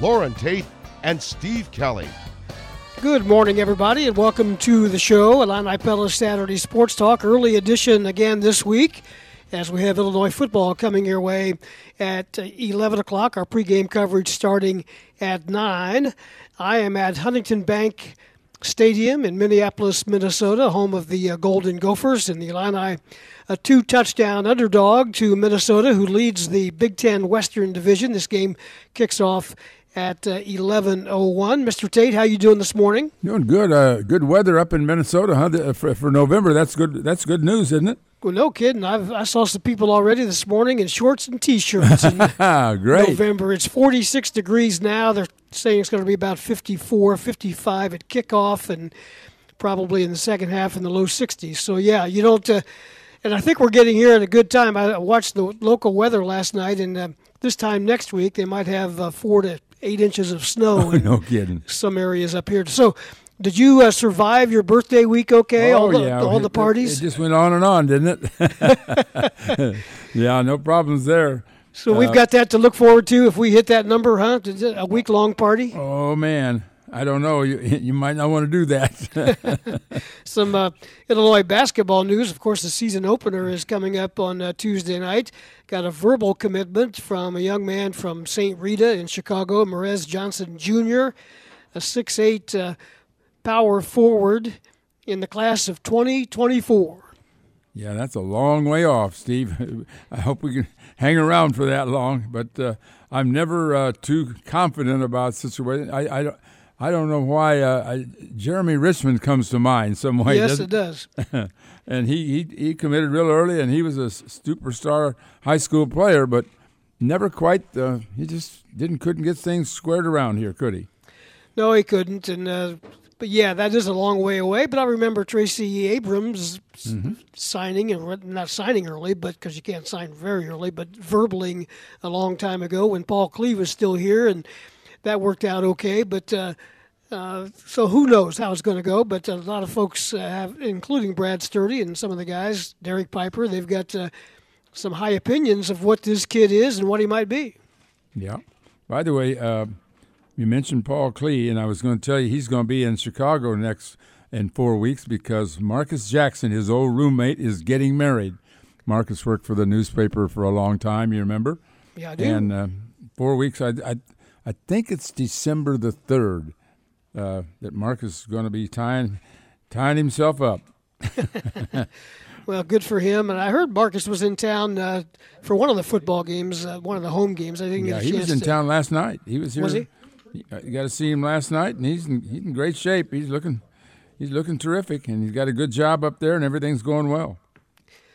Loren Tate and Steve Kelly. Good morning, everybody, and welcome to the show, Illini Pella Saturday Sports Talk, early edition again this week, as we have Illinois football coming your way at 11 o'clock, our pregame coverage starting at 9. I am at Huntington Bank Stadium in Minneapolis, Minnesota, home of the uh, Golden Gophers, and the Illini a two touchdown underdog to Minnesota, who leads the Big Ten Western Division. This game kicks off at uh, 11:01. Mr. Tate, how you doing this morning? Doing good. Uh, good weather up in Minnesota, huh? For, for November, that's good. That's good news, isn't it? Well, no kidding. I've, I saw some people already this morning in shorts and t-shirts. In Great. November. It's 46 degrees now. They're saying it's going to be about 54, 55 at kickoff, and probably in the second half in the low 60s. So yeah, you don't. Uh, and I think we're getting here at a good time. I watched the local weather last night, and uh, this time next week they might have uh, four to eight inches of snow. Oh, no kidding. Some areas up here. So did you uh, survive your birthday week okay? Oh, all the, yeah. all the parties? It, just went on and on, didn't it? yeah, no problems there. so we've got that to look forward to if we hit that number, huh? A week long party? Oh man, I don't know. You you might not want to do that. Some uh, Illinois basketball news. Of course, the season opener is coming up on uh, Tuesday night. Got a verbal commitment from a young man from St. Rita in Chicago, Morez Johnson Jr., a 6'8 uh, power forward in the class of 2024. yeah, that's a long way off, Steve. I hope we can hang around for that long, but uh, I'm never uh, too confident about situation. I, I don't. I don't know why uh, I, Jeremy Richmond comes to mind some way. yes, doesn't- it does. and he, he he committed real early, and he was a superstar high school player, but never quite. Uh, he just didn't couldn't get things squared around here, could he? No, he couldn't. And uh, but yeah, that is a long way away. But I remember Tracy Abrams signing and not signing early, but because you can't sign very early, but verbling a long time ago when Paul Klee was still here, and that worked out okay. But uh, uh, so who knows how it's going to go? But a lot of folks uh, have, including Brad Sturdy and some of the guys, Derek Piper, they've got uh, some high opinions of what this kid is and what he might be. Yeah. By the way, uh, you mentioned Paul Klee, and I was going to tell you he's going to be in Chicago next in four weeks because Marcus Jackson, his old roommate, is getting married. Marcus worked for the newspaper for a long time. You remember? Yeah, I do. And uh, four weeks. I, I I think it's December the third uh, that Marcus is going to be tying tying himself up. Well, good for him. And I heard Marcus was in town uh, for one of the football games, uh, one of the home games. I didn't Yeah, he was in to. town last night. He was here. Was he? You got to see him last night, and he's in, he's in great shape. He's looking he's looking terrific, and he's got a good job up there, and everything's going well.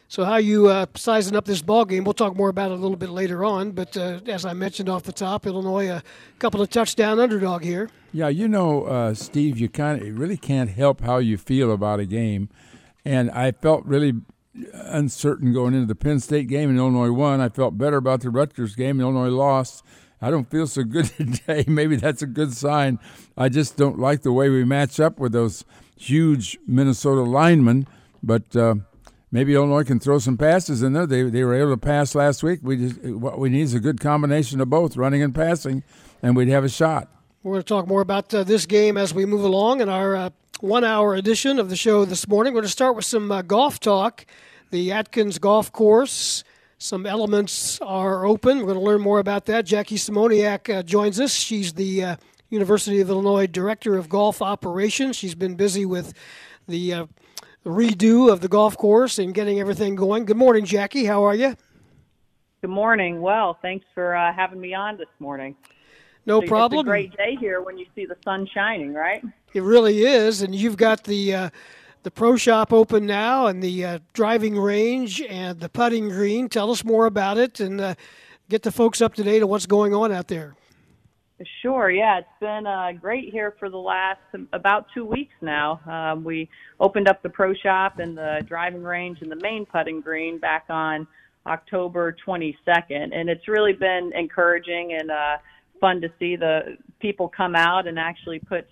So, how you uh, sizing up this ball game? We'll talk more about it a little bit later on. But uh, as I mentioned off the top, Illinois a couple of touchdown underdog here. Yeah, you know, uh, Steve, you kind of really can't help how you feel about a game, and I felt really uncertain going into the Penn State game, and Illinois won. I felt better about the Rutgers game, and Illinois lost. I don't feel so good today. Maybe that's a good sign. I just don't like the way we match up with those huge Minnesota linemen, but. Uh, Maybe Illinois can throw some passes in there. They, they were able to pass last week. We just what we need is a good combination of both, running and passing, and we'd have a shot. We're going to talk more about uh, this game as we move along in our uh, one hour edition of the show this morning. We're going to start with some uh, golf talk. The Atkins Golf Course, some elements are open. We're going to learn more about that. Jackie Szymoniak uh, joins us. She's the uh, University of Illinois Director of Golf Operations. She's been busy with the uh, redo of the golf course and getting everything going. Good morning, Jackie. How are you? Good morning. Well, thanks for uh, having me on this morning. No It's problem. a great day here when you see the sun shining, right? It really is, and you've got the uh, the pro shop open now, and the uh, driving range and the putting green. Tell us more about it, and uh, get the folks up to date on what's going on out there. Sure. Yeah, it's been uh, great here for the last about two weeks now. Um, we opened up the pro shop and the driving range and the main putting green back on October 22nd, and it's really been encouraging and uh, fun to see the people come out and actually put,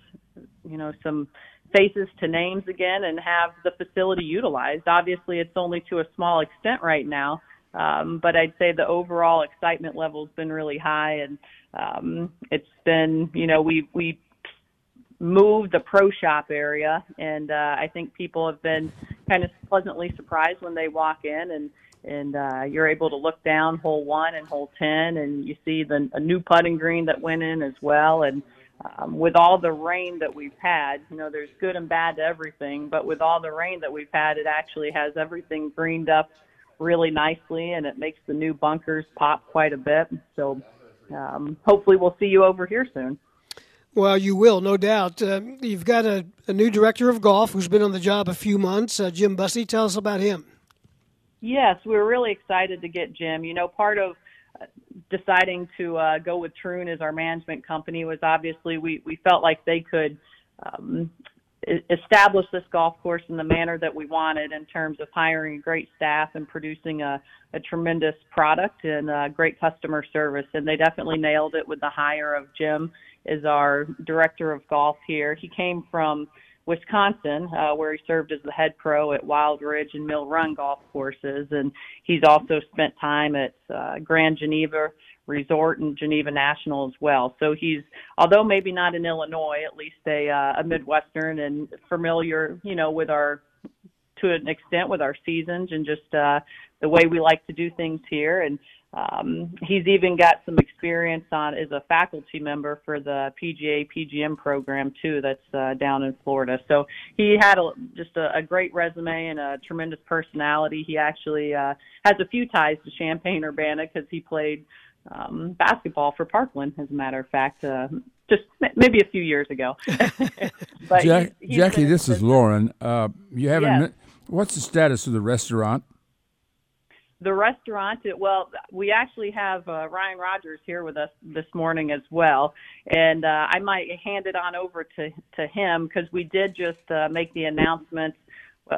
you know, some faces to names again and have the facility utilized. Obviously, it's only to a small extent right now, um, but I'd say the overall excitement level has been really high and um, it's been, you know, we we moved the pro shop area, and uh, I think people have been kind of pleasantly surprised when they walk in and and uh, you're able to look down hole one and hole ten, and you see the a new putting green that went in as well. And um, with all the rain that we've had, you know, there's good and bad to everything. But with all the rain that we've had, it actually has everything greened up really nicely, and it makes the new bunkers pop quite a bit. So um, hopefully we'll see you over here soon. Well, you will, no doubt. Uh, you've got a, a, new director of golf who's been on the job a few months, uh, Jim Bussey. Tell us about him. Yes, we were really excited to get Jim. You know, part of uh, deciding to uh, go with Troon as our management company was obviously we, we felt like they could um, establish this golf course in the manner that we wanted in terms of hiring great staff and producing a, a tremendous product and uh, great customer service. And they definitely nailed it with the hire of Jim as our director of golf here. He came from Wisconsin, uh, where he served as the head pro at Wild Ridge and Mill Run golf courses, and he's also spent time at uh, Grand Geneva Resort and Geneva National as well. So he's, although maybe not in Illinois, at least a, uh, a Midwestern and familiar, you know, with our, to an extent with our seasons and just uh, the way we like to do things here. And um, he's even got some experience on as a faculty member for the PGA PGM program too. That's uh, down in Florida. So he had a, just a, a great resume and a tremendous personality. He actually uh, has a few ties to Champaign Urbana because he played um, basketball for Parkland, as a matter of fact, uh, just maybe a few years ago. but Jack, he's, he's Jackie, this is Loren. Uh, you haven't. Yes. What's the status of the restaurant? The restaurant, well, we actually have uh, Ryan Rogers here with us this morning as well, and uh, I might hand it on over to to him because we did just uh, make the announcement uh,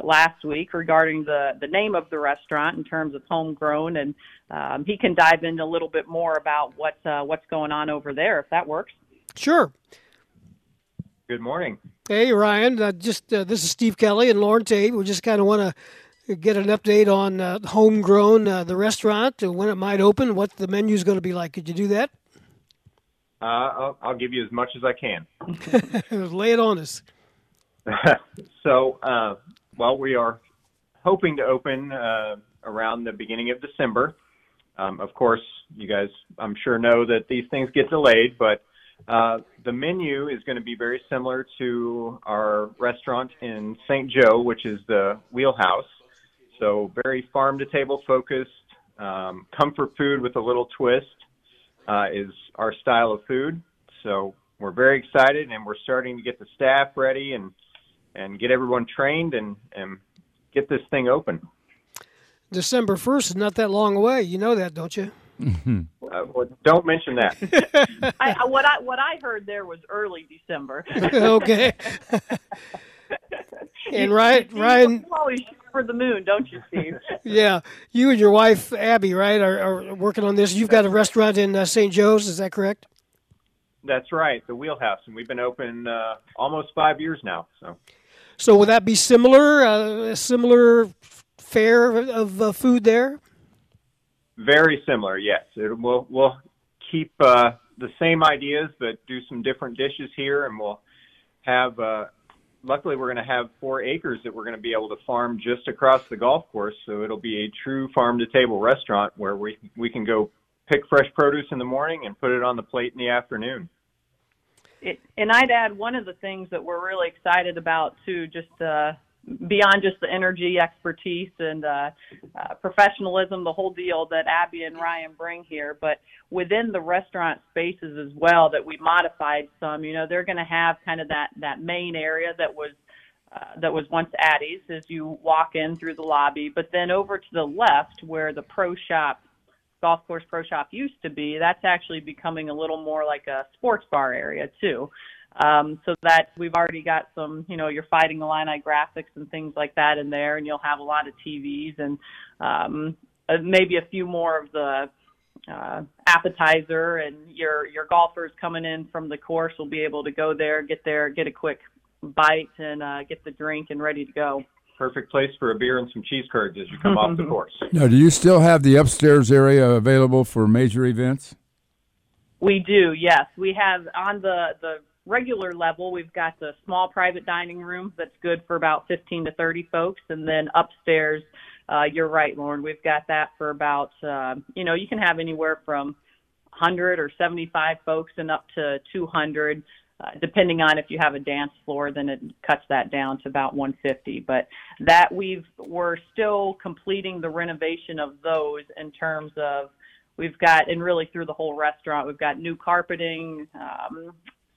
last week regarding the the name of the restaurant in terms of homegrown, and um, he can dive into a little bit more about what uh, what's going on over there if that works. Sure. Good morning. Hey Ryan, uh, just uh, this is Steve Kelly and Loren Tate. We just kind of want to get an update on uh, homegrown uh, the restaurant and when it might open, what the menu is going to be like. Could you do that? I'll, I'll, give you as much as I can. Lay it on us. so well, we are hoping to open uh, around the beginning of December. Um, of course, you guys, I'm sure, know that these things get delayed, but uh, the menu is going to be very similar to our restaurant in St. Joe, which is the Wheelhouse. So, very farm to table focused, um, comfort food with a little twist uh, is our style of food. So, we're very excited and we're starting to get the staff ready and and get everyone trained and, and get this thing open. December 1st is not that long away. You know that, don't you? Mm-hmm. Uh, well, don't mention that. I, what I what I heard there was early December. okay. and right, Ryan, Ryan, always for the moon, don't you, Steve? yeah, you and your wife Abby, right, are, are working on this. You've got a restaurant in uh, St. Joe's, is that correct? That's right, the Wheelhouse, and we've been open uh, almost five years now. So. So would that be similar, uh, similar fare of uh, food there? Very similar, yes. It, we'll we'll keep uh, the same ideas, but do some different dishes here, and we'll have. Uh, luckily, we're going to have four acres that we're going to be able to farm just across the golf course, so it'll be a true farm to table restaurant where we we can go pick fresh produce in the morning and put it on the plate in the afternoon. It, and I'd add one of the things that we're really excited about too, just uh, beyond just the energy, expertise, and uh, uh, professionalism, the whole deal that Abby and Ryan bring here. But within the restaurant spaces as well, that we modified some. You know, they're going to have kind of that that main area that was. Uh, that was once Addie's as you walk in through the lobby, but then over to the left where the pro shop Golf Course Pro Shop used to be, that's actually becoming a little more like a sports bar area too. Um, so that we've already got some, you know, your fighting Illini graphics and things like that in there, and you'll have a lot of TVs and um, uh, maybe a few more of the uh, appetizer, and your your golfers coming in from the course will be able to go there, get there, get a quick bite, and uh, get the drink and ready to go. Perfect place for a beer and some cheese curds as you come off the course. Now, do you still have the upstairs area available for major events? We do, yes. We have on the the regular level, we've got the small private dining room that's good for about 15 to 30 folks, and then upstairs uh, you're right, Loren. We've got that for about, uh, you know, you can have anywhere from 100 or 75 folks and up to 200. Uh, depending on if you have a dance floor, then it cuts that down to about 150. But that we've we're still completing the renovation of those in terms of we've got and really through the whole restaurant we've got new carpeting, um,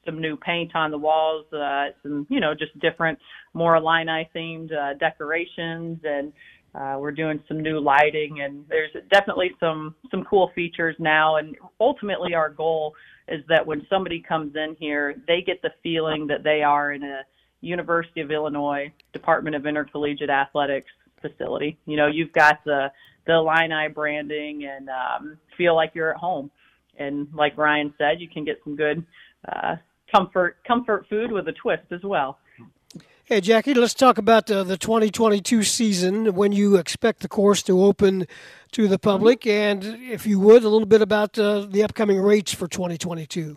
some new paint on the walls, uh, some you know just different more Illini themed uh, decorations and uh, we're doing some new lighting, and there's definitely some some cool features now. And ultimately, our goal is that when somebody comes in here, they get the feeling that they are in a University of Illinois Department of Intercollegiate Athletics facility. You know, you've got the the Illini branding, and um, feel like you're at home. And like Ryan said, you can get some good uh, comfort comfort food with a twist as well. Hey, Jackie, let's talk about the, the 2022 season, when you expect the course to open to the public, and if you would, a little bit about uh, the upcoming rates for 2022.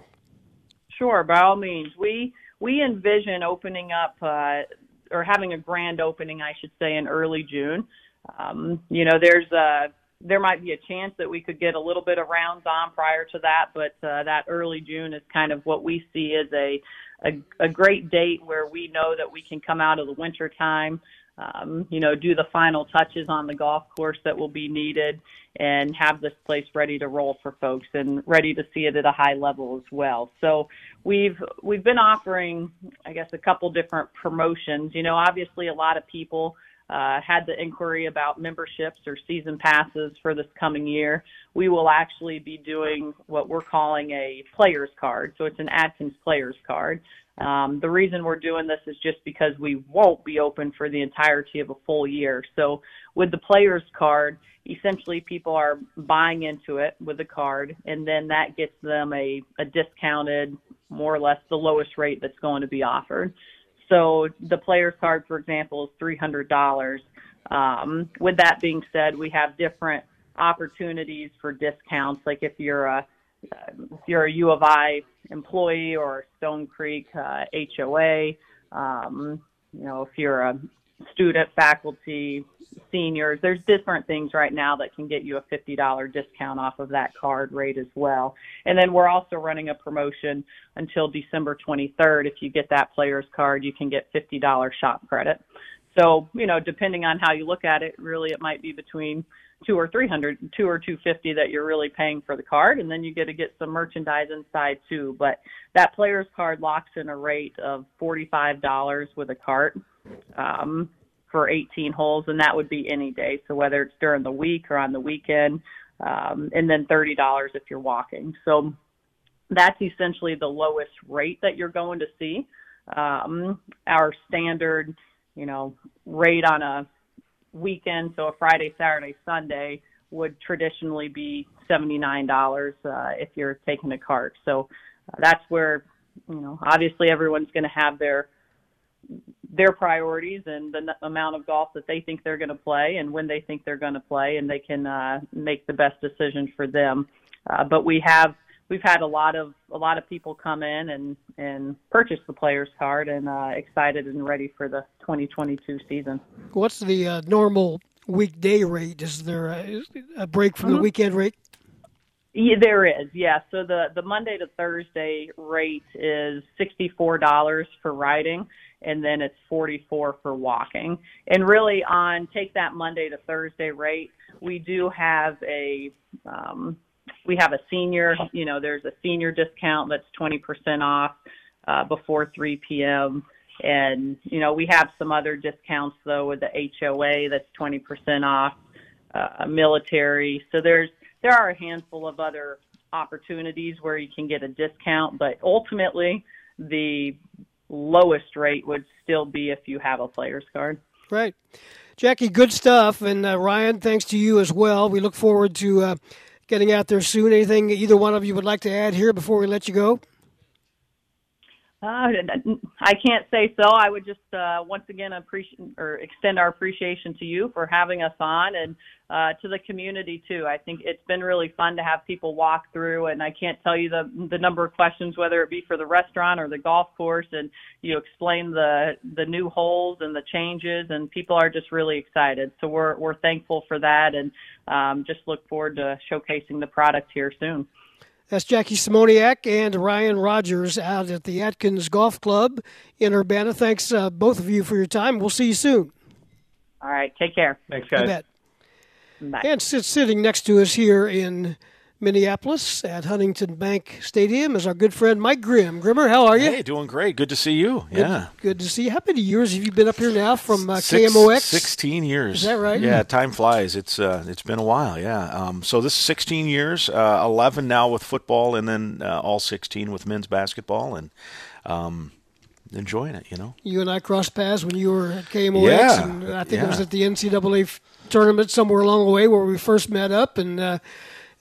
Sure, by all means. We we envision opening up uh, or having a grand opening, I should say, in early June. Um, you know, there's a there might be a chance that we could get a little bit of rounds on prior to that, but uh, that early June is kind of what we see as a a, a great date where we know that we can come out of the winter time, um, you know, do the final touches on the golf course that will be needed and have this place ready to roll for folks and ready to see it at a high level as well. So we've we've been offering, I guess, a couple different promotions. You know, obviously a lot of people uh, had the inquiry about memberships or season passes for this coming year. We will actually be doing what we're calling a player's card. So it's an Atkins player's card. Um, the reason we're doing this is just because we won't be open for the entirety of a full year. So with the player's card, essentially people are buying into it with the card, and then that gets them a, a discounted, more or less the lowest rate that's going to be offered. So the player's card, for example, is three hundred dollars. Um, with that being said, we have different opportunities for discounts. Like if you're a if you're a U of I employee or Stone Creek uh, HOA, um, you know, if you're a student, faculty, seniors, there's different things right now that can get you a $50 discount off of that card rate as well. And then we're also running a promotion until December 23rd. If you get that player's card, you can get $50 shop credit. So, you know, depending on how you look at it, really it might be between two or three hundred, two or two fifty that you're really paying for the card, and then you get to get some merchandise inside too. But that player's card locks in a rate of forty five dollars with a cart. Um, for 18 holes, and that would be any day. So whether it's during the week or on the weekend, um, and then $30 if you're walking. So that's essentially the lowest rate that you're going to see. Um, our standard, you know, rate on a weekend, so a Friday, Saturday, Sunday, would traditionally be $79 uh, if you're taking a cart. So uh, that's where, you know, obviously everyone's going to have their their priorities and the n- amount of golf that they think they're going to play and when they think they're going to play, and they can uh, make the best decision for them. Uh, but we have we've had a lot of a lot of people come in and and purchase the players card and uh, excited and ready for the 2022 season. What's the uh, normal weekday rate? Is there a, a break from mm-hmm. the weekend rate? Yeah, there is. Yeah. So the the Monday to Thursday rate is sixty four dollars for riding, and then it's 44 for walking. And really, on take that Monday to Thursday rate, we do have a um, we have a senior. You know, there's a senior discount that's 20% off uh, before 3 p.m. And you know, we have some other discounts though with the HOA that's 20% off, uh, military. So there's there are a handful of other opportunities where you can get a discount, but ultimately the lowest rate would still be if you have a player's card. Right. Jackie, good stuff. And uh, Ryan, thanks to you as well. We look forward to uh, getting out there soon. Anything either one of you would like to add here before we let you go? Uh, I can't say so. I would just uh, once again appreciate or extend our appreciation to you for having us on, and uh, to the community too. I think it's been really fun to have people walk through, and I can't tell you the the number of questions, whether it be for the restaurant or the golf course, and you explain the the new holes and the changes, and people are just really excited. So we're we're thankful for that, and um, just look forward to showcasing the product here soon. That's Jackie Szymoniak and Ryan Rogers out at the Atkins Golf Club in Urbana. Thanks, uh, both of you, for your time. We'll see you soon. All right. Take care. Thanks, guys. Bye. And sitting next to us here in Minneapolis at Huntington Bank Stadium is our good friend Mike Grimm. Grimmer, how are you? Hey, doing great. Good to see you. Good, yeah. Good to see you. How many years have you been up here now from uh, Six- KMOX? 16 years. Is that right? Yeah, time flies. It's uh, it's been a while. Yeah. Um, so this is 16 years, uh, 11 now with football, and then uh, all 16 with men's basketball, and um, enjoying it. You know. You and I crossed paths when you were at KMOX, Yeah, and I think it was at the NCAA tournament somewhere along the way where we first met up, and uh,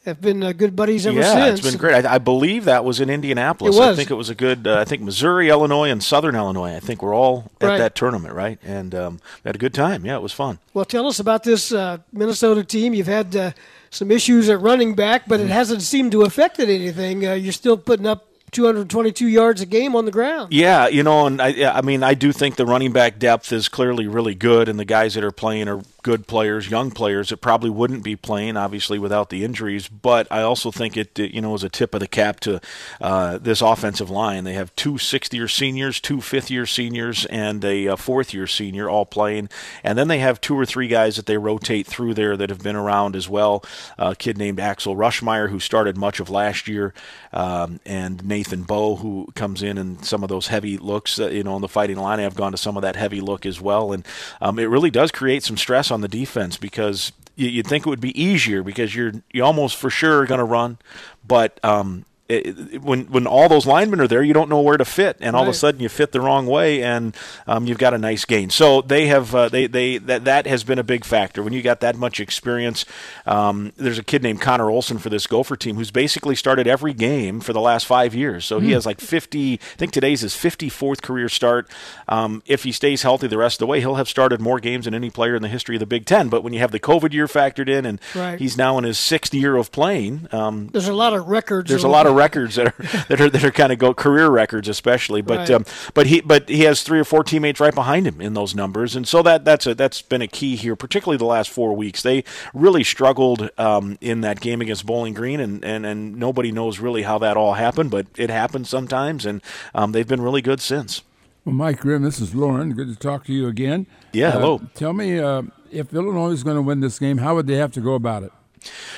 have been uh, good buddies ever since. yeah, since. it's been great. I, I believe that was in Indianapolis. It was. I think it was a good. Uh, I think Missouri, Illinois, and Southern Illinois. I think we're all at Right. that tournament, right? And um, had a good time. Yeah, it was fun. Well, tell us about this uh, Minnesota team. You've had uh, some issues at running back, but it Mm-hmm. hasn't seemed to affect anything. Uh, you're still putting up 222 yards a game on the ground. Yeah, you know, and I, I mean, I do think the running back depth is clearly really good, and the guys that are playing are good players, young players that probably wouldn't be playing, obviously, without the injuries. But I also think it, you know, is a tip of the cap to uh, this offensive line. They have two sixth-year seniors, two fifth-year seniors, and a, fourth-year senior all playing, and then they have two or three guys that they rotate through there that have been around as well. a kid named Axel Rushmeyer who started much of last year, um, and Nathan Bow who comes in and some of those heavy looks. Uh, you know, in the fighting line, I've gone to some of that heavy look as well, and um, it really does create some stress on the defense because you, you'd think it would be easier because you're you almost for sure going to run, but um, it, when when all those linemen are there, you don't know where to fit, and all of a sudden you fit the wrong way, and um, you've got a nice gain. So they have uh, they they that that has been a big factor when you got that much experience. Um, there's a kid named Conner Olson for this Gopher team who's basically started every game for the last five years. So he has like 50. I think today's his 54th career start. Um, if he stays healthy the rest of the way, he'll have started more games than any player in the history of the Big Ten. But when you have the COVID year factored in, and Right. he's now in his sixth year of playing, um, There's a lot of records. there's a lot of records that are that are that are kind of go career records, especially. But Right. um, but he but he has three or four teammates right behind him in those numbers, and so that that's a that's been a key here, particularly the last four weeks. They really struggled um, in that game against Bowling Green, and, and and nobody knows really how that all happened, but it happens sometimes, and um, they've been really good since. Well, Mike Grimm, this is Loren. Good to talk to you again. Yeah, Uh, hello. Tell me, uh, if Illinois is going to win this game, how would they have to go about it?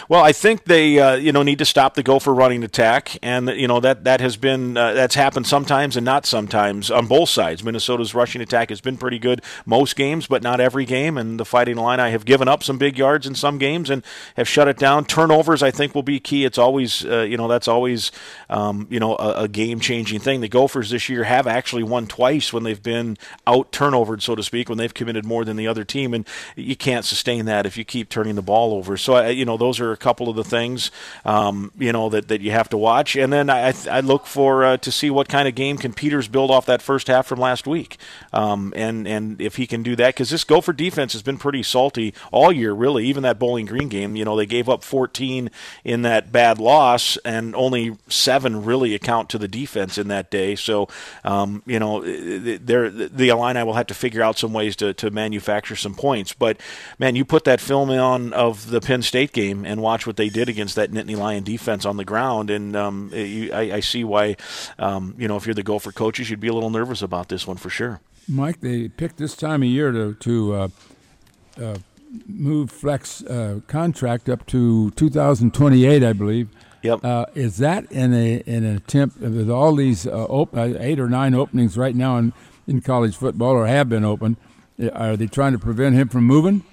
Well, I think they uh, you know need to stop the Gopher running attack, and you know that that has been uh, that's happened sometimes and not sometimes on both sides. Minnesota's rushing attack has been pretty good most games, but not every game. And the Fighting Illini have given up some big yards in some games and have shut it down. Turnovers, I think, will be key. It's always uh, you know that's always um, you know a, a game changing thing. The Gophers this year have actually won twice when they've been out turnovered, so to speak, when they've committed more than the other team, and you can't sustain that if you keep turning the ball over. So I, you know those are a couple of the things um, you know that, that you have to watch, and then I, I look for uh, to see what kind of game can Peters build off that first half from last week, um, and and if he can do that because this Gopher defense has been pretty salty all year, really. Even that Bowling Green game, you know, they gave up 14 in that bad loss, and only seven really account to the defense in that day. So um, you know, they're, the Illini will have to figure out some ways to, to manufacture some points. But man, you put that film on of the Penn State game and watch what they did against that Nittany Lion defense on the ground, and um, you, I, I see why. Um, you know, if you're the Gopher coaches, you'd be a little nervous about this one for sure. Mike, they picked this time of year to to uh, uh, move Fleck's uh, contract up to 2028, I believe. Yep. Uh, is that in a in an attempt with all these uh, op- uh, eight or nine openings right now in, in college football or have been open? uh, Are they trying to prevent him from moving?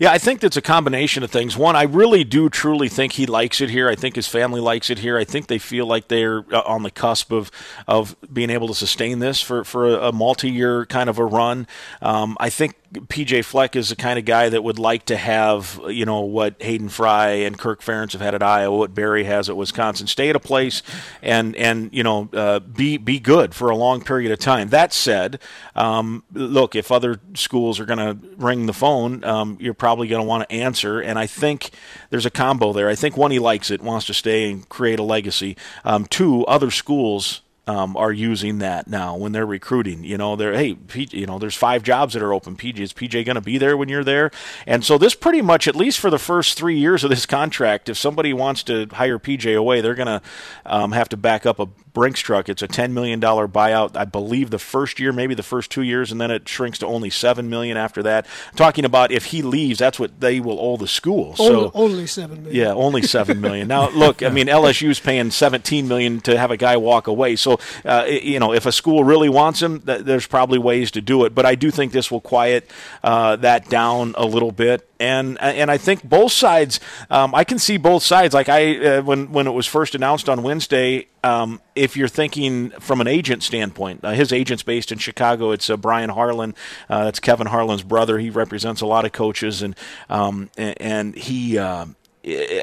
Yeah, I think it's a combination of things. One, I really do truly think he likes it here. I think his family likes it here. I think they feel like they're uh, on the cusp of of being able to sustain this for for a, a multi-year kind of a run. Um, I think PJ Fleck is the kind of guy that would like to have, you know, what Hayden Fry and Kirk Ferentz have had at Iowa, what Barry has at Wisconsin. Stay at a place and and you know uh, be be good for a long period of time. That said, um, look, if other schools are going to ring the phone, um, you're probably going to want to answer. And I think there's a combo there. I think one, he likes it, wants to stay and create a legacy. Um, two, other schools um, are using that now when they're recruiting. You know, they're hey, P, you know, there's five jobs that are open. PJ is PJ going to be there when you're there? And so this pretty much, at least for the first three years of this contract, if somebody wants to hire PJ away, they're going to um, have to back up a Brinks truck. It's a $10 million buyout, I believe, the first year, maybe the first two years, and then it shrinks to only 7 million after that. Talking about if he leaves, that's what they will owe the school. So only, 7 million. Yeah, only 7 million. now, look, I mean, LSU's paying 17 million to have a guy walk away. So, uh, you know, if a school really wants him, th- there's probably ways to do it. But I do think this will quiet uh, that down a little bit and and I think both sides. Um, I can see both sides. Like I uh, when when it was first announced on Wednesday. Um, if you're thinking from an agent standpoint, uh, his agent's based in Chicago. It's uh, Bryan Harlan. Uh, that's Kevin Harlan's brother. He represents a lot of coaches, and um, and, and he um,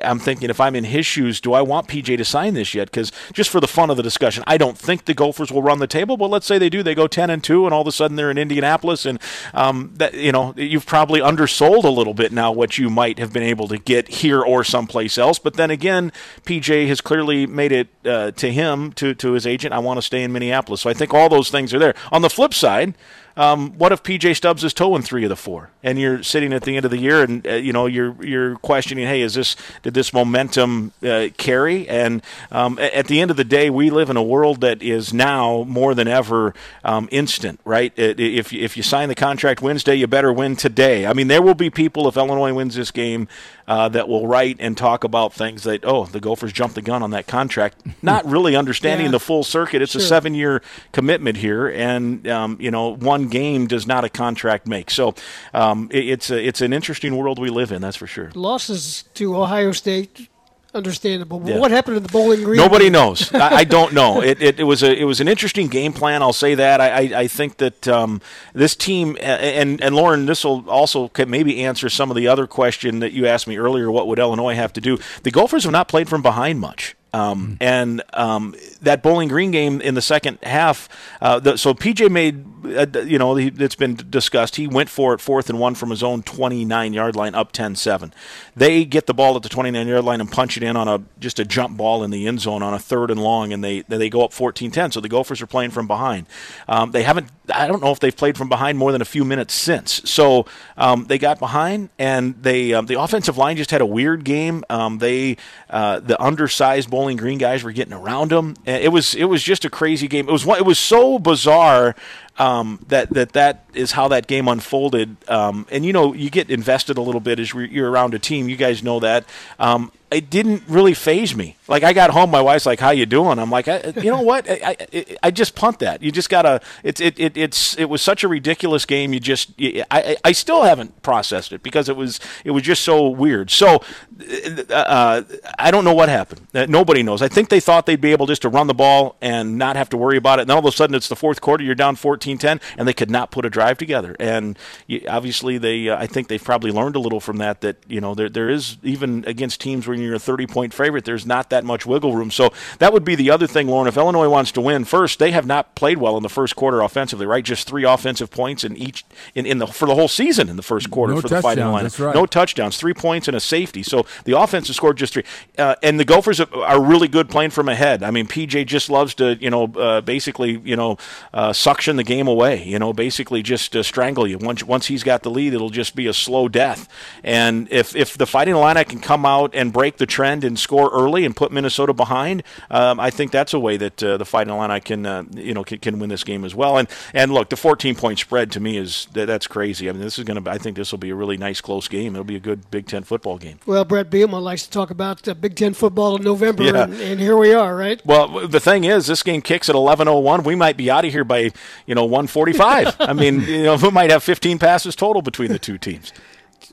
I'm thinking if I'm in his shoes, do I want PJ to sign this yet? Because just for the fun of the discussion, I don't think the Gophers will run the table. But let's say they do, they go 10 and two, and all of a sudden they're in Indianapolis, and um, that you know you've probably undersold a little bit now what you might have been able to get here or someplace else. But then again, PJ has clearly made it uh, to him to to his agent. I want to stay in Minneapolis. So I think all those things are there. On the flip side. Um, what if PJ Stubbs is toe in three of the four, and you're sitting at the end of the year, and uh, you know you're you're questioning, hey, is this did this momentum uh, carry? And um, at the end of the day, we live in a world that is now more than ever um, instant, right? If if you sign the contract Wednesday, you better win today. I mean, there will be people if Illinois wins this game uh, that will write and talk about things that oh the Gophers jumped the gun on that contract, not really understanding yeah. the full circuit. It's sure. a seven year commitment here, and um, you know one game does not a contract make. So um, it, it's a, it's an interesting world we live in. That's for sure. Losses to Ohio State understandable. Yeah. what happened to the Bowling Green? Nobody knows. I, I, don't know. It, it, it, was a it was an interesting game plan. I'll say that. I I, I think that um, this team and and Loren, this will also maybe answer some of the other question that you asked me earlier. What would Illinois have to do? The Gophers have not played from behind much. Um, and um, that Bowling Green game in the second half, uh, the, so PJ made, uh, you know, it's been discussed. He went for it fourth and one from his own 29 yard line, up 10 7. They get the ball at the 29 yard line and punch it in on a just a jump ball in the end zone on a third and long, and they they go up 14 10. So the Gophers are playing from behind. Um, they haven't, I don't know if they've played from behind more than a few minutes since. So um, they got behind, and they um, the offensive line just had a weird game. Um, they, uh, the undersized Bowling Green guys were getting around them. It was it was just a crazy game. It was it was so bizarre um, that that that is how that game unfolded. Um, and you know, you get invested a little bit as you're around a team. You guys know that. Um, it didn't really phase me. Like I got home, my wife's like, "How you doing?" I'm like, "You know what? I, I, I, just punt that. You just gotta. It's it, it it's it was such a ridiculous game. You just I I still haven't processed it because it was it was just so weird. So uh, uh, I don't know what happened. Uh, nobody knows. I think they thought they'd be able just to run the ball and not have to worry about it. And all of a sudden, it's the fourth quarter. You're down 14-10, and they could not put a drive together. And obviously, they uh, I think they've probably learned a little from that. That you know there there is even against teams when you're a 30 point favorite, there's not that much wiggle room. So that would be the other thing, Loren. If Illinois wants to win, first they have not played well in the first quarter offensively, right? Just three offensive points in each in, in the for the whole season in the first quarter no for the Fighting line. Right. No touchdowns, three points and a safety. So the offense has scored just three. Uh, and the Gophers are really good playing from ahead. I mean, PJ just loves to you know uh, basically you know uh, suction the game away. You know, basically just uh, strangle you. Once once he's got the lead, it'll just be a slow death. And if if the Fighting Illini can come out and break the trend and score early and put Minnesota behind, um, I think that's a way that uh, the Fighting Illini can uh, you know can, can, win this game as well. And and look, the 14 point spread to me is that's crazy. I mean, this is going to. I think this will be a really nice close game. It'll be a good Big Ten football game. Well, Bret Bielema likes to talk about uh, Big Ten football in November, yeah. and, and, here we are, right? Well, the thing is, this game kicks at 11:01. We might be out of here by you know 1:45. I mean, you know, we might have 15 passes total between the two teams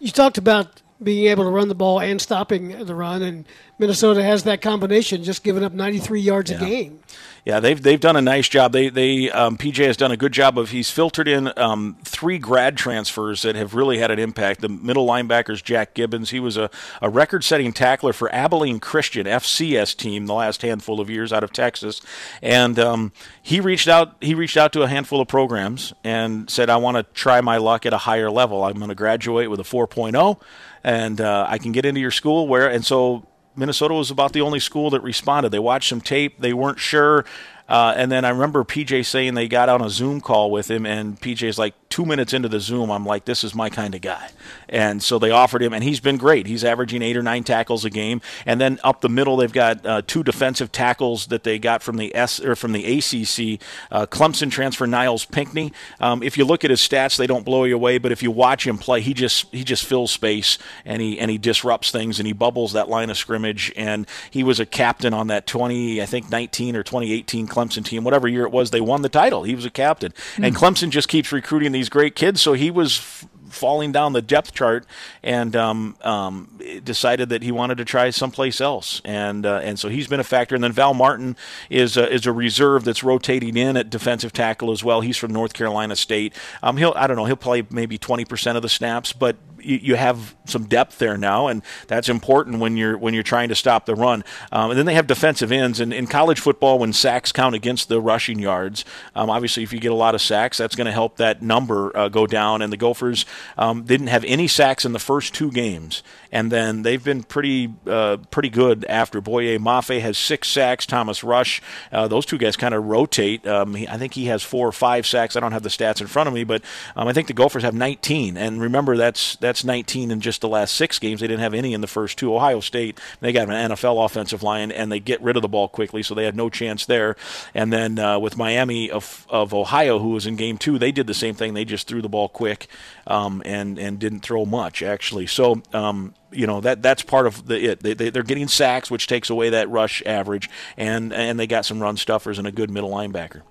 you talked about being able to run the ball and stopping the run, and Minnesota has that combination, just giving up 93 yards Yeah. a game. Yeah, they've they've done a nice job. They they um, PJ has done a good job of he's filtered in um, three grad transfers that have really had an impact. The middle linebackers Jack Gibbens, he was a, a record setting tackler for Abilene Christian FCS team the last handful of years out of Texas, and um, he reached out he reached out to a handful of programs and said I want to try my luck at a higher level. I'm going to graduate with a 4.0, and uh, I can get into your school where and so Minnesota was about the only school that responded. They watched some tape. They weren't sure. Uh, and then I remember PJ saying they got on a Zoom call with him, and PJ's like, two minutes into the Zoom, I'm like, this is my kind of guy. And so they offered him, and he's been great. He's averaging eight or nine tackles a game. And then up the middle, they've got uh, two defensive tackles that they got from the S or from the ACC. Uh, Clemson transfer Nyles Pinckney. Um, if you look at his stats, they don't blow you away, but if you watch him play, he just he just fills space and he and he disrupts things and he bubbles that line of scrimmage. And he was a captain on that 20, I think 19 or 2018 Clemson team, whatever year it was, they won the title. He was a captain, and Clemson just keeps recruiting these great kids. So he was. F- falling down the depth chart and um, um, decided that he wanted to try someplace else, and uh, and so he's been a factor. And then Val Martin is a, is a reserve that's rotating in at defensive tackle as well. He's from North Carolina State. Um, he'll I don't know he'll play maybe twenty percent of the snaps, but you, you have some depth there now, and that's important when you're when you're trying to stop the run. Um, and then they have defensive ends, and in college football, when sacks count against the rushing yards, um, obviously if you get a lot of sacks, that's going to help that number uh, go down. And the Gophers um, didn't have any sacks in the first two games, and then they've been pretty uh, pretty good after. Boye Mafe has six sacks. Thomas Rush, uh, those two guys kind of rotate. Um, he, I think he has four or five sacks. I don't have the stats in front of me, but um, I think the Gophers have 19. And remember, that's that's 19 in just the last six games. They didn't have any in the first two. Ohio State, they got an NFL offensive line, and they get rid of the ball quickly, so they had no chance there. And then uh, with Miami of of Ohio, who was in game two, they did the same thing. They just threw the ball quick um, and and didn't throw much actually. So. Um, you know that that's part of the it. They, they, they're getting sacks, which takes away that rush average, and and they got some run stuffers and a good middle linebacker.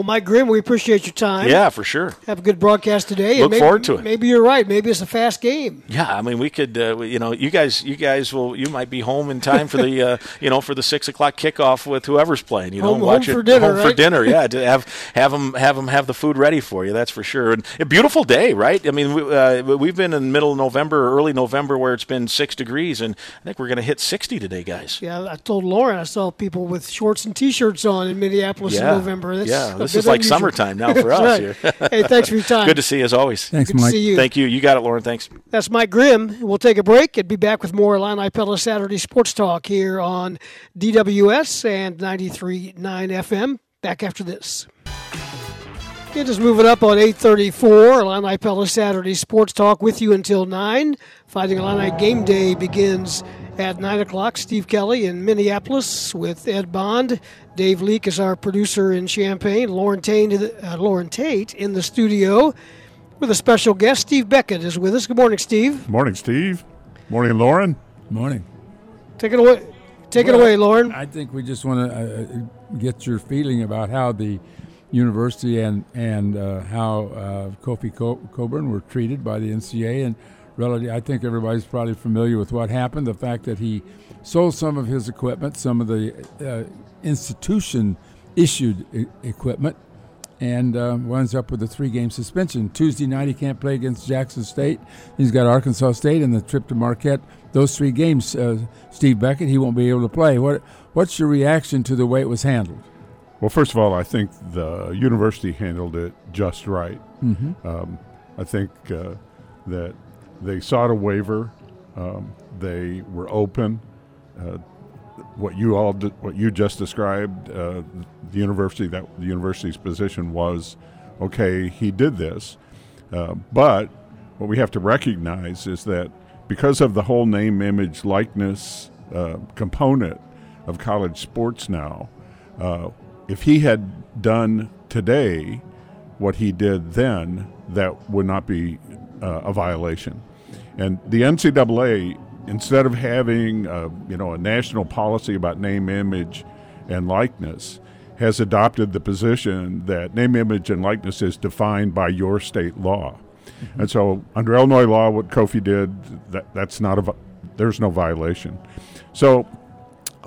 Well, Mike Grimm, we appreciate your time. Yeah, for sure. Have a good broadcast today. and Look maybe, forward to it. Maybe you're right. Maybe it's a fast game. Yeah, I mean, we could, uh, you know, you guys, you guys will, you might be home in time for the, uh, you know, for the six o'clock kickoff with whoever's playing. You know, Home- watch home it for dinner, home for dinner. Yeah, to have have them have them have the food ready for you. That's for sure. And a beautiful day, right? I mean, we, uh, we've been in middle of November, or early November, where it's been six degrees, and I think we're going to hit sixty today, guys. Yeah, I told Loren I saw people with shorts and T-shirts on in Minneapolis Yeah. in November. That's Yeah, this is like summertime now for us right. here. hey, thanks for your time. Good to see you as always. Thanks, Good to Mike. see you. Thank you. You got it, Loren. Thanks. That's Mike Grimm. We'll take a break and be back with more Illini Pella Saturday Sports Talk here on DWS and 93.9 FM. Back after this. Okay, just moving up on 834, Illini Pella Saturday Sports Talk with you until 9. Fighting Illini Game Day begins at 9 o'clock. Steve Kelly in Minneapolis with Ed Bond. Dave Leake is our producer in Champaign. Loren Tate, uh, Loren Tate in the studio with a special guest. Steve Beckett is with us. Good morning, Steve. Morning, Steve. Morning, Loren. Morning. Take it away. Take it away, Loren. I think we just want to uh, get your feeling about how the university and and uh, how uh, Kofi Co- Coburn were treated by the NCA and relative. I think everybody's probably familiar with what happened. The fact that he sold some of his equipment, some of the uh, institution issued e- equipment, and uh, winds up with a three game suspension. Tuesday night, he can't play against Jackson State. He's got Arkansas State and the trip to Marquette. Those three games, uh, Steve Beckett, he won't be able to play. What What's your reaction to the way it was handled? Well, first of all, I think the university handled it just right. Mm-hmm. Um, I think uh, that they sought a waiver. Um, they were open. Uh, what you all, what you just described, uh, the university that the university's position was, okay, he did this, uh, but what we have to recognize is that because of the whole name, image, likeness uh, component of college sports now, uh, if he had done today what he did then, that would not be uh, a violation. And the NCAA, instead of having uh, you know a national policy about name, image, and likeness, has adopted the position that name, image, and likeness is defined by your state law. Mm-hmm. And so, under Illinois law, what Kofi did, that, that's not a, there's no violation. So,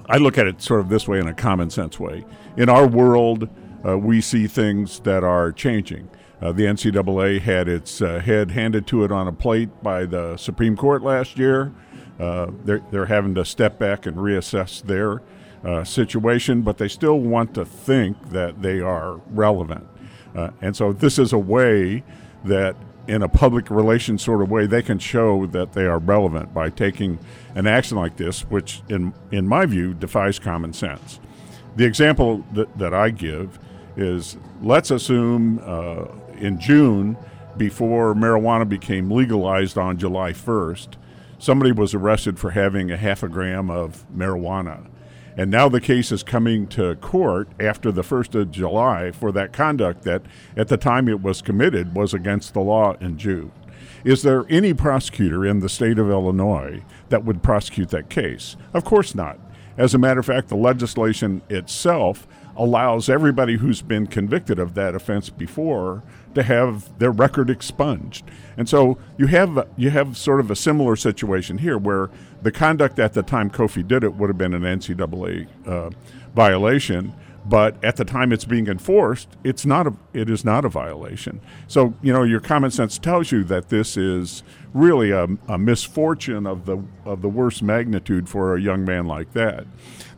I look at it sort of this way in a common sense way. In our world, uh, we see things that are changing. Uh, the NCAA had its uh, head handed to it on a plate by the Supreme Court last year. Uh, they're, they're having to step back and reassess their uh, situation, but they still want to think that they are relevant. Uh, and so this is a way that, in a public relations sort of way, they can show that they are relevant by taking an action like this, which, in, in my view, defies common sense. The example that, that I give is let's assume uh, in June, before marijuana became legalized on July 1st, somebody was arrested for having a half a gram of marijuana. And now the case is coming to court after the 1st of July for that conduct that, at the time it was committed, was against the law in June. Is there any prosecutor in the state of Illinois that would prosecute that case? Of course not. As a matter of fact, the legislation itself allows everybody who's been convicted of that offense before to have their record expunged. And so you have you have sort of a similar situation here where the conduct at the time Kofi did it would have been an NCAA uh, violation, but at the time it's being enforced, it's not a it is not a violation. So you know your common sense tells you that this is really a, a misfortune of the of the worst magnitude for a young man like that.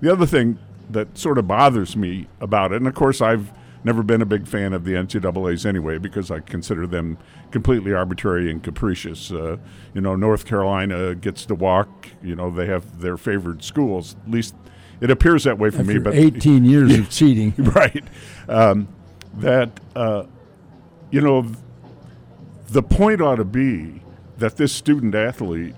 The other thing that sort of bothers me about it, and of course I've never been a big fan of the NCAA's anyway because I consider them completely arbitrary and capricious. Uh, you know, North Carolina gets to walk. You know, they have their favored schools. At least it appears that way for After me. But 18 years of cheating, right? Um, that uh, you know, the point ought to be that this student athlete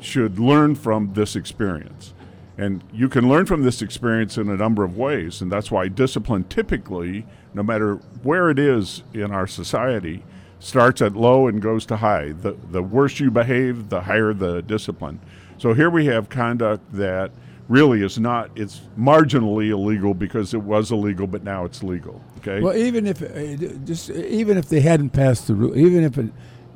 should learn from this experience. And you can learn from this experience in a number of ways. And that's why discipline typically, no matter where it is in our society, starts at low and goes to high. The, the worse you behave, the higher the discipline. So here we have conduct that really is not, it's marginally illegal because it was illegal, but now it's legal. Okay? Well, even if uh, just even if they hadn't passed the rule, even if it,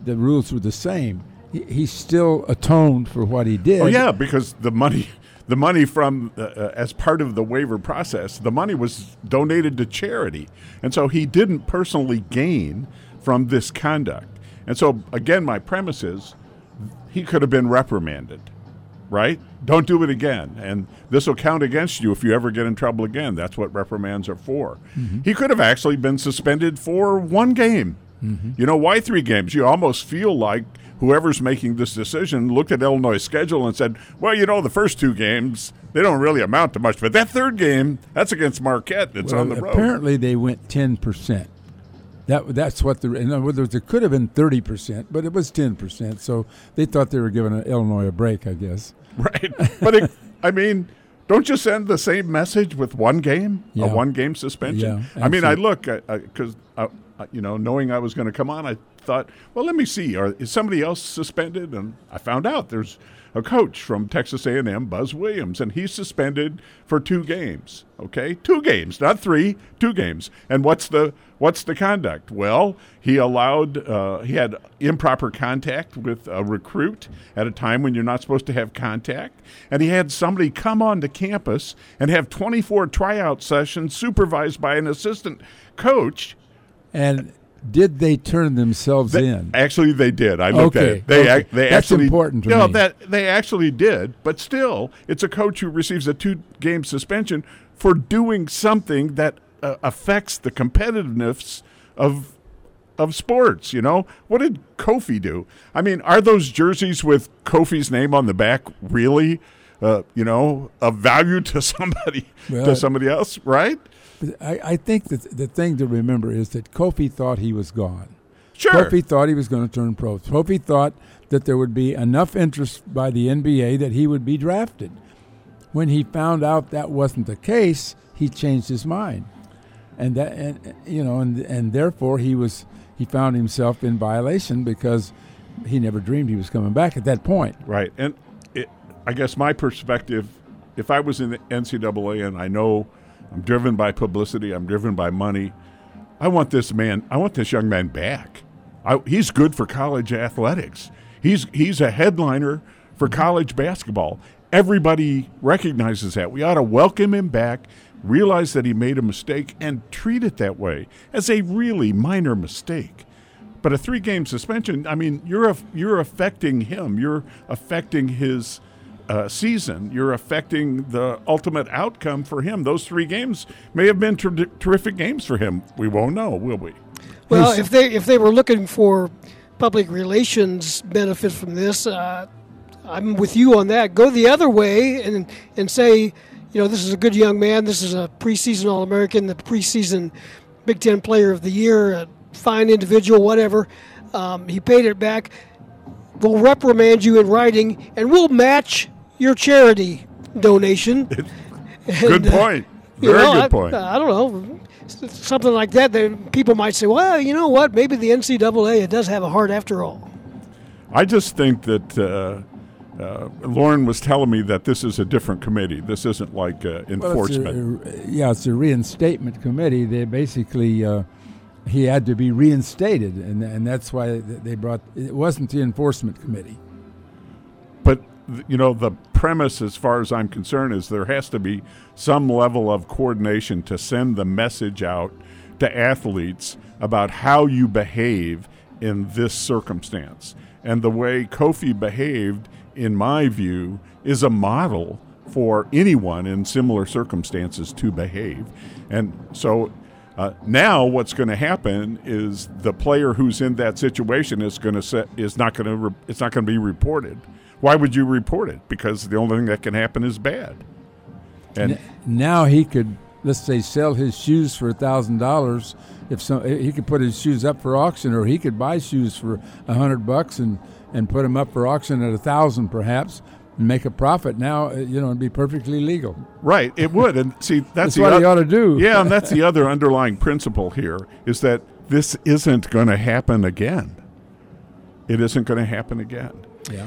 the rules were the same, he, he still atoned for what he did. Oh yeah, because the money the money from uh, uh, as part of the waiver process, the money was donated to charity, and so he didn't personally gain from this conduct. And so again, my premise is he could have been reprimanded, right? Don't do it again, and this will count against you if you ever get in trouble again. That's what reprimands are for. Mm-hmm. He could have actually been suspended for one game. Mm-hmm. You know, why three games? You almost feel like whoever's making this decision looked at Illinois' schedule and said, well, you know, the first two games, they don't really amount to much. But that third game, that's against Marquette. It's well, on the road. Apparently, they went 10%. That, that's what the in other words it could have been 30% but it was 10% so they thought they were giving Illinois a break I guess right but it, I mean don't you send the same message with one game yeah. a one game suspension yeah, I mean I look because uh, you know knowing I was going to come on I thought, well, let me see. Are, is somebody else suspended? And I found out there's a coach from Texas A&M, Buzz Williams, and he's suspended for two games. Okay, two games, not three, two games. And what's the what's the conduct? Well, he allowed uh, he had improper contact with a recruit at a time when you're not supposed to have contact, and he had somebody come onto campus and have 24 tryout sessions supervised by an assistant coach. And did they turn themselves they, in? Actually, they did. I looked okay, at it. They, okay. ac- they That's actually, important to you know, me. that they actually did, but still, it's a coach who receives a two-game suspension for doing something that uh, affects the competitiveness of of sports. You know, what did Kofi do? I mean, are those jerseys with Kofi's name on the back really, uh, you know, of value to somebody Well, to somebody else? Right? I, I think that the thing to remember is that Kofi thought he was gone. Sure. Kofi thought he was going to turn pro. Kofi thought that there would be enough interest by the NBA that he would be drafted. When he found out that wasn't the case, he changed his mind, and that and you know and and therefore he was he found himself in violation because he never dreamed he was coming back at that point. Right. And it, I guess my perspective, if I was in the NCAA and I know I'm driven by publicity, I'm driven by money, I want this man, I want this young man back. I, he's good for college athletics. He's he's a headliner for college basketball. Everybody recognizes that. We ought to welcome him back, realize that he made a mistake, and treat it that way as a really minor mistake. But a three-game suspension, I mean, you're you're affecting him. You're affecting his uh, season. You're affecting the ultimate outcome for him. Those three games may have been ter- terrific games for him. We won't know, will we? Well, if they if they were looking for public relations benefit from this, uh, I'm with you on that. Go the other way and and say, you know, this is a good young man. This is a preseason All American, the preseason Big Ten Player of the Year, a fine individual, whatever. Um, he paid it back. We'll reprimand you in writing, and we'll match your charity donation. good And, uh, point. you Very know, good I, point. I don't know. Something like that, then people might say, well, you know what? Maybe the NCAA it does have a heart after all. I just think that uh, uh, Loren was telling me that this is a different committee. This isn't like uh, Well, it's a- enforcement. yeah, it's a reinstatement committee. They basically uh, he had to be reinstated, and and that's why they brought. It wasn't the enforcement committee. but you know, the premise, as far as I'm concerned, is there has to be some level of coordination to send the message out to athletes about how you behave in this circumstance. And the way Kofi behaved, in my view, is a model for anyone in similar circumstances to behave. And so uh, now, what's going to happen is the player who's in that situation is going to set, is not going to re- it's not going to be reported. Why would you report it? Because the only thing that can happen is bad. And N- now he could, let's say, sell his shoes for a thousand dollars. If some, he could put his shoes up for auction, or he could buy shoes for a hundred bucks and and put them up for auction at a thousand, perhaps, and make a profit. Now, uh, you know, it'd be perfectly legal. right, it would. And see, that's, That's what oth- he ought to do. Yeah, and that's the other underlying principle here is that this isn't going to happen again. It isn't going to happen again. Yeah.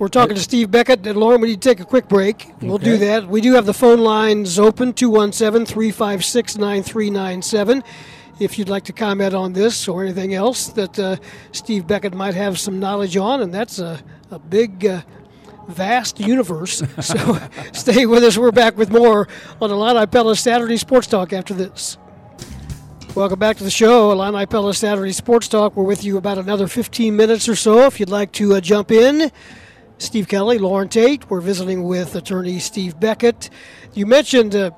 We're talking to Steve Beckett. And Loren, we need to take a quick break. We'll do that. We do have the phone lines open 217 356 9397. If you'd like to comment on this or anything else that uh, Steve Beckett might have some knowledge on, and that's a, a big, uh, vast universe. so stay with us. We're back with more on Illini Pella Saturday Sports Talk after this. Welcome back to the show, Illini Pella Saturday Sports Talk. We're with you about another 15 minutes or so. If you'd like to uh, jump in, Steve Kelly, Loren Tate. We're visiting with attorney Steve Beckett. You mentioned uh,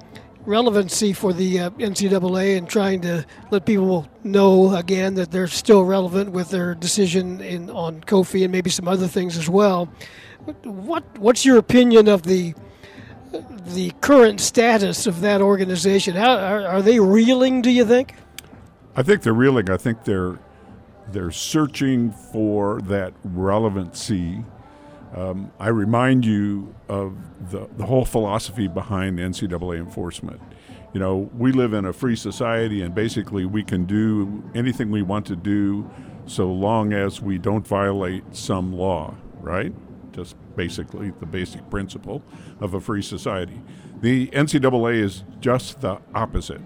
relevancy for the uh, NCAA and trying to let people know again that they're still relevant with their decision in on Kofi and maybe some other things as well. What what's your opinion of the the current status of that organization? How are, are they reeling? Do you think? I think they're reeling. I think they're they're searching for that relevancy. Um, I remind you of the the whole philosophy behind NCAA enforcement. You know, we live in a free society, and basically we can do anything we want to do, so long as we don't violate some law. Right? Just basically the basic principle of a free society. The NCAA is just the opposite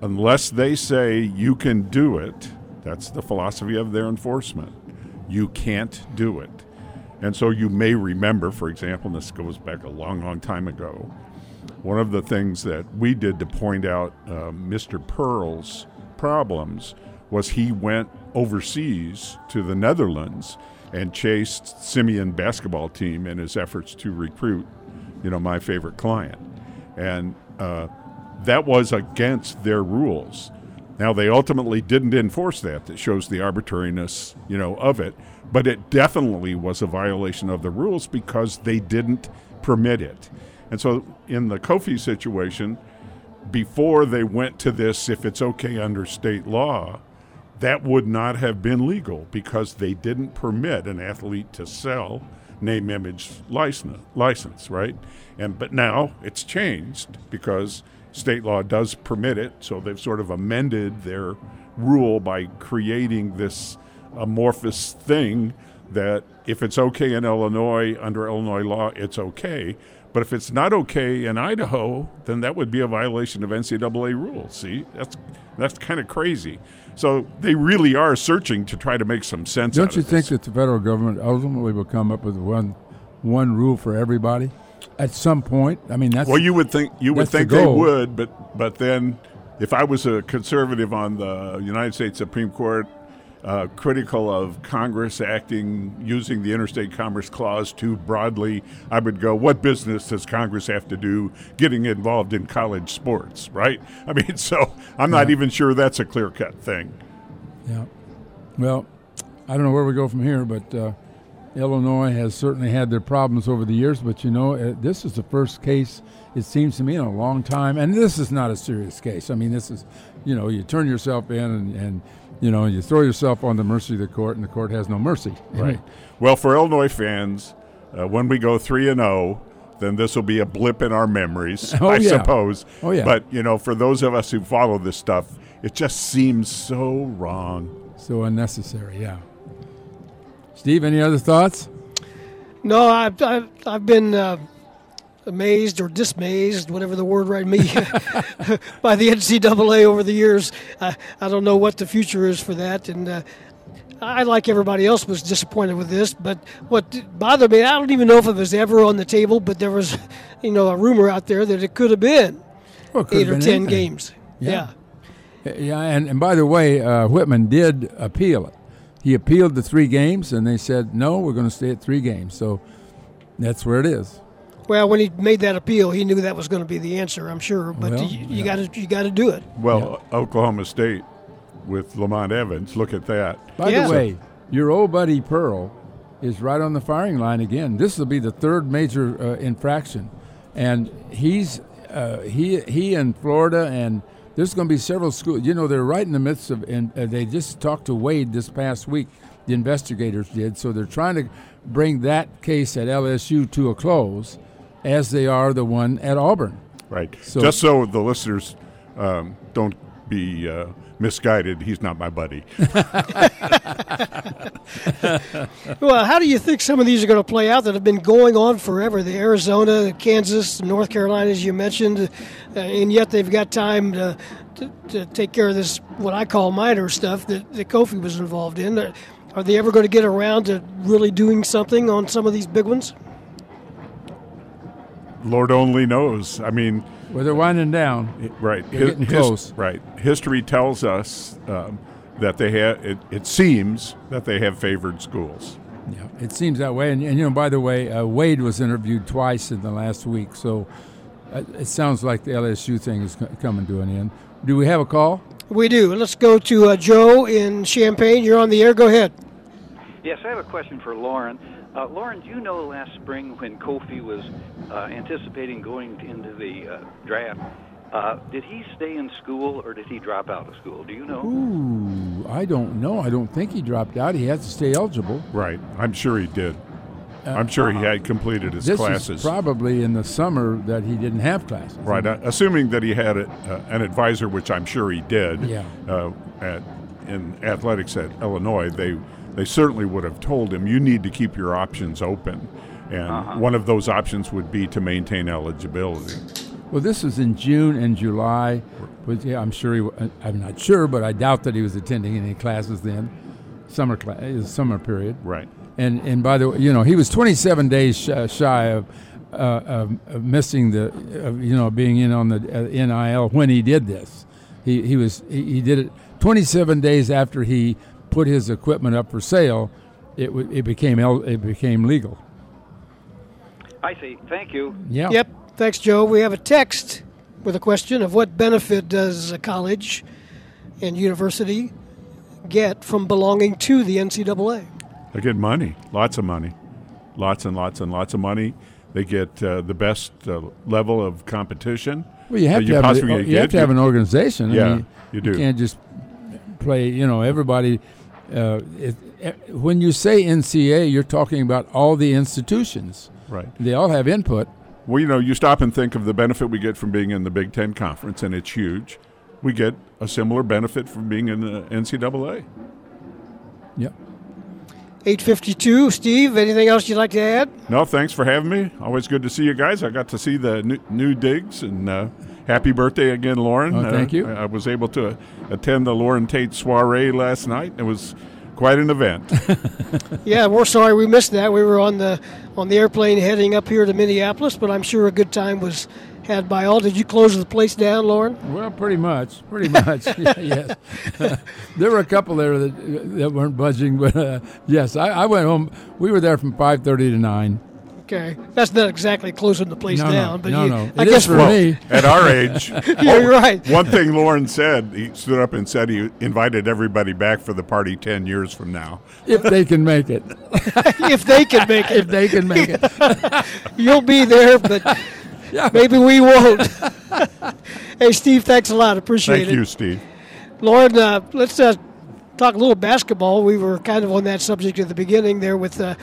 unless they say you can do it, that's the philosophy of their enforcement. You can't do it. And so you may remember, for example, this goes back a long, long time ago, one of the things that we did to point out uh, Mr. Pearl's problems was he went overseas to the Netherlands and chased Simeon basketball team in his efforts to recruit, you know, my favorite client. And uh, that was against their rules. Now they ultimately didn't enforce that. That shows the arbitrariness, you know, of it. But it definitely was a violation of the rules because they didn't permit it. And so in the Kofi situation, before they went to this, if it's okay under state law, that would not have been legal because they didn't permit an athlete to sell name image license, license right and but now it's changed because state law does permit it so they've sort of amended their rule by creating this amorphous thing that if it's okay in Illinois under Illinois law it's okay But if it's not okay in Idaho, then that would be a violation of NCAA rules. See, that's that's kind of crazy. So they really are searching to try to make some sense. Don't you think that the federal government ultimately will come up with one one rule for everybody at some point? I mean, that's Well, you would think you would that's the think they would, but but then, if I was a conservative on the United States Supreme Court, uh, critical of Congress acting using the Interstate Commerce Clause too broadly, I would go, what business does Congress have to do getting involved in college sports, right? I mean, so I'm not even sure that's a clear cut thing. Yeah. Well, I don't know where we go from here, but uh, Illinois has certainly had their problems over the years. But you know, uh, this is the first case it seems to me in a long time, and this is not a serious case. I mean, this is, you know, you turn yourself in and, and you know you throw yourself on the mercy of the court, and the court has no mercy. Right. Well, for Illinois fans, uh, when we go three and zero, then this will be a blip in our memories, Oh, I yeah. suppose. Oh, yeah. But you know, for those of us who follow this stuff, it just seems so wrong. So unnecessary. Yeah. Steve, any other thoughts? No, I've, I've, I've been uh, amazed or dismayed, whatever the word right me, by the NCAA over the years. I, I don't know what the future is for that. And uh, I, like everybody else, was disappointed with this. But what bothered me, I don't even know if it was ever on the table, but there was, you know, a rumor out there that it could have been Well, could eight have or ten anything. games. Yeah. Yeah, and, and by the way, uh, Whitman did appeal it. He appealed the three games, and they said, no, we're going to stay at three games. So that's where it is. Well, when he made that appeal, he knew that was going to be the answer. I'm sure, but Well, you, you yeah. got to you got to do it. Well, Oklahoma State with Lamont Evans, look at that. By Yeah. the way, your old buddy Pearl is right on the firing line again. This will be the third major uh, infraction, and he's uh, he he in Florida, and there's going to be several schools. You know, they're right in the midst of, and uh, they just talked to Wade this past week. The investigators did, so they're trying to bring that case at LSU to a close, as they are the one at Auburn. Right. So- Just so the listeners um, don't be uh, misguided, he's not my buddy. Well, how do you think some of these are going to play out that have been going on forever? The Arizona, Kansas, North Carolina, as you mentioned, uh, and yet they've got time to, to, to take care of this, what I call minor stuff that, that Kofi was involved in. Uh, Are they ever going to get around to really doing something on some of these big ones? Lord only knows. I mean, Well, they're winding down. right. They're getting close. Right. History tells us um, that they have. It, it seems that they have favored schools. Yeah, it seems that way. And, and you know, by the way, uh, Wade was interviewed twice in the last week, so uh, it sounds like the LSU thing is co- coming to an end. Do we have a call? We do. Let's go to uh, Joe in Champaign. You're on the air. Go ahead. Yes, I have a question for Loren. Uh, Loren, do you know last spring when Kofi was uh, anticipating going into the uh, draft, uh, did he stay in school or did he drop out of school? Do you know? Ooh, I don't know. I don't think he dropped out. He has to stay eligible. Right. I'm sure he did. I'm sure he had completed his This classes. is probably in the summer that he didn't have classes. Right, uh, assuming that he had a, uh, an advisor, which I'm sure he did. Yeah. Uh, at in athletics at Illinois, they they certainly would have told him you need to keep your options open, and one of those options would be to maintain eligibility. Well, this was in June and July. But yeah, I'm sure he. I'm not sure, but I doubt that he was attending any classes then. Summer class, summer period. Right. And and by the way, you know, he was 27 days shy of, uh, of, of missing the, of, you know, being in on the uh, NIL when he did this. He he was he, he did it 27 days after he put his equipment up for sale. It w- it became el- it became legal. I see. Thank you. Yeah. Yep. Thanks, Joe. We have a text with a question of what benefit does a college and university get from belonging to the NCAA? They get money, lots of money, lots and lots and lots of money. They get uh, the best uh, level of competition. Well, you have that to have a- you have to have an organization. I Yeah, mean, you do. can't just play. You know, everybody. Uh, it, it- when you say NCA, you're talking about all the institutions. Right. They all have input. Well, you know, you stop and think of the benefit we get from being in the Big Ten Conference, and it's huge. We get a similar benefit from being in the NCAA. Yep. 852. Steve, anything else you'd like to add? No, thanks for having me. Always good to see you guys. I got to see the new, new digs and uh, happy birthday again, Loren. Oh, thank uh, you. I, I was able to attend the Loren Tate soiree last night. It was quite an event. Yeah, we're sorry we missed that. We were on the on the airplane heading up here to Minneapolis, but I'm sure a good time was had by all. Did you close the place down, Loren? Well, pretty much, pretty much. yeah, yes, there were a couple there that that weren't budging, but uh, yes, I, I went home. We were there from five thirty to nine. Okay, that's not exactly closing the place No, down, no, but no, you, no. I It is guess for well, me. at our age, Yeah, you're right. one thing Loren said, he stood up and said he invited everybody back for the party 10 years from now. If they can make it, if they can make it, if they can make it. you'll be there, but Yeah. maybe we won't. hey, Steve, thanks a lot. Appreciate Thank it. Thank you, Steve. Loren, uh, let's uh, talk a little basketball. We were kind of on that subject at the beginning there with uh,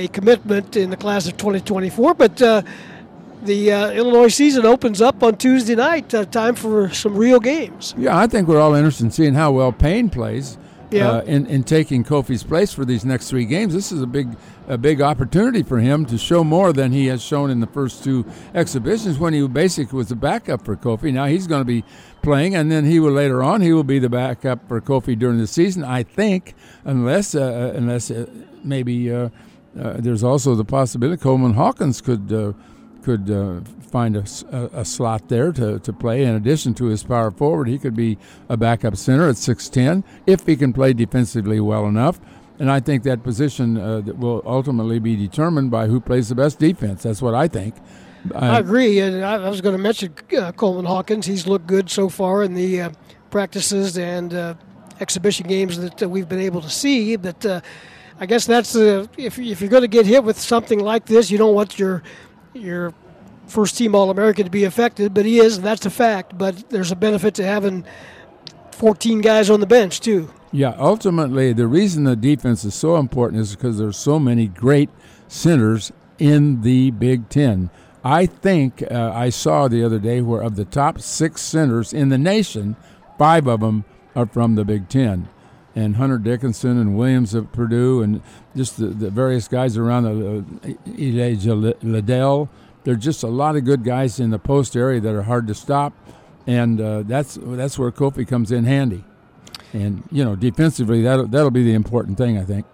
a commitment in the class of 2024, but uh, the uh, Illinois season opens up on Tuesday night. Uh, time for some real games. Yeah, I think we're all interested in seeing how well Payne plays. Yeah. Uh, in, in taking Kofi's place for these next three games, this is a big a big opportunity for him to show more than he has shown in the first two exhibitions when he basically was the backup for Kofi. Now he's going to be playing, and then he will later on he will be the backup for Kofi during the season. I think, unless uh, unless uh, maybe uh, uh, there's also the possibility Coleman Hawkins could uh, could uh, find a slot there to, to play. In addition to his power forward, he could be a backup center at 6'10 if he can play defensively well enough. And I think that position uh, that will ultimately be determined by who plays the best defense. That's what I think. I agree, and I, I was going to mention uh, Coleman Hawkins. He's looked good so far in the uh, practices and uh, exhibition games that uh, we've been able to see. But uh, I guess that's uh, if if you're going to get hit with something like this, you don't want your your first team All American to be affected. But he is, and that's a fact. But there's a benefit to having 14 guys on the bench too. Yeah, ultimately, the reason the defense is so important is because there's so many great centers in the Big Ten. I think uh, I saw the other day where of the top six centers in the nation, five of them are from the Big Ten. And Hunter Dickinson and Williams at Purdue and just the, the various guys around the uh, Elijah Liddell. There are just a lot of good guys in the post area that are hard to stop. And uh, that's that's where Kofi comes in handy. And you know, defensively, that'll that'll be the important thing, I think.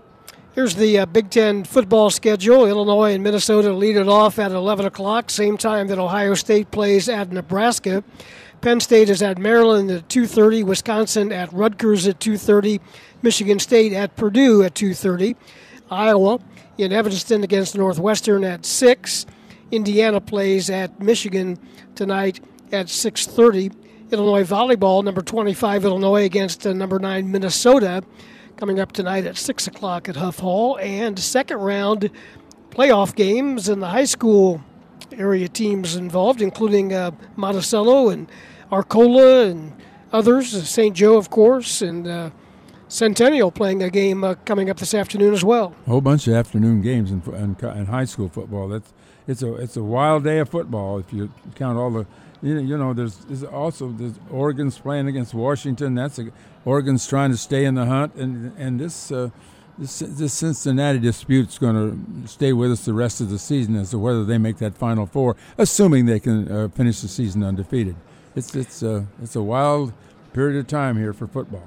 Here's the uh, Big Ten football schedule. Illinois and Minnesota lead it off at 11 o'clock, same time that Ohio State plays at Nebraska. Penn State is at Maryland at 2:30. Wisconsin at Rutgers at 2:30. Michigan State at Purdue at 2:30. Iowa in Evanston against Northwestern at six. Indiana plays at Michigan tonight at 6:30. Illinois volleyball, number 25 Illinois against uh, number nine Minnesota, coming up tonight at six o'clock at Huff Hall. And second round playoff games in the high school area teams involved, including uh, Monticello and Arcola and others. uh, St. Joe, of course, and uh, Centennial playing a game uh, coming up this afternoon as well. A whole bunch of afternoon games in, in, in high school football. That's it's a it's a wild day of football if you count all the. You know, you know there's, there's also there's Oregon's playing against Washington. That's a, Oregon's trying to stay in the hunt, and and this. This, Cincinnati dispute's going to stay with us the rest of the season as to whether they make that Final Four, assuming they can uh, finish the season undefeated. It's it's uh, it's a wild period of time here for football.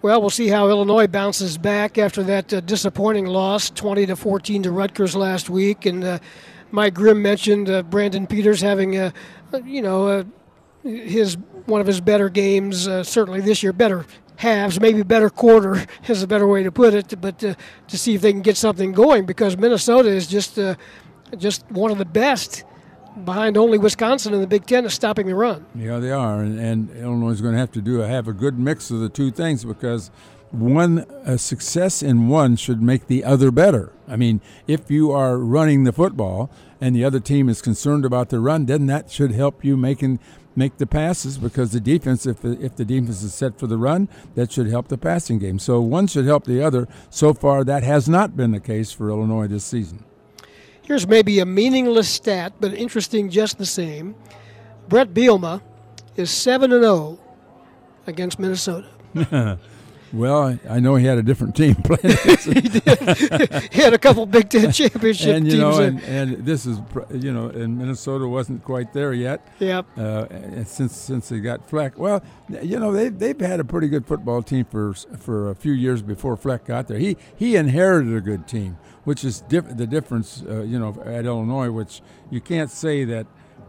Well, we'll see how Illinois bounces back after that uh, disappointing loss, 20 to 14 to Rutgers last week. And uh, Mike Grimm mentioned uh, Brandon Peters having, uh, you know, his one of his better games, uh, certainly this year, better halves, maybe better quarter is a better way to put it. But uh, to see if they can get something going because Minnesota is just uh, just one of the best behind only Wisconsin in the Big Ten is stopping the run. Yeah, they are, and, and Illinois is going to have to do have a good mix of the two things because one success in one should make the other better. I mean, if you are running the football and the other team is concerned about the run, then that should help you making make the passes because the defense, if the, if the defense is set for the run, that should help the passing game. So one should help the other. So far, that has not been the case for Illinois this season. Here's maybe a meaningless stat, but interesting just the same. Bret Bielema is 7 and 0 against Minnesota. Well, I know he had a different team playing. he did. he had a couple Big Ten championship and you teams. know, and, and this is you know, and Minnesota wasn't quite there yet. Yep. Uh, and since since they got Fleck, well, you know, they they've had a pretty good football team for for a few years before Fleck got there. He he inherited a good team, which is diff- the difference. Uh, you know, at Illinois, which you can't say that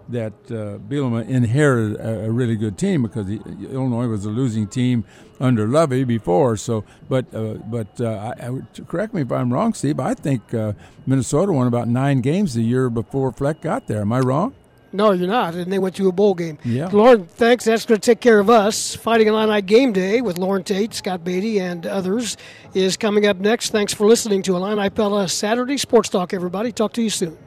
that uh, Bielema inherited a, a, really good team because he, Illinois was a losing team under Lovie before. So, but uh, but uh, I, I, correct me if I'm wrong, Steve. I think uh, Minnesota won about nine games the year before Fleck got there. Am I wrong? No, you're not. And they went to a bowl game. Yeah. Loren, thanks. That's going to take care of us. Fighting Illini Game Day with Loren Tate, Scott Beatty, and others is coming up next. Thanks for listening to Illini Pella Saturday Sports Talk, everybody. Talk to you soon.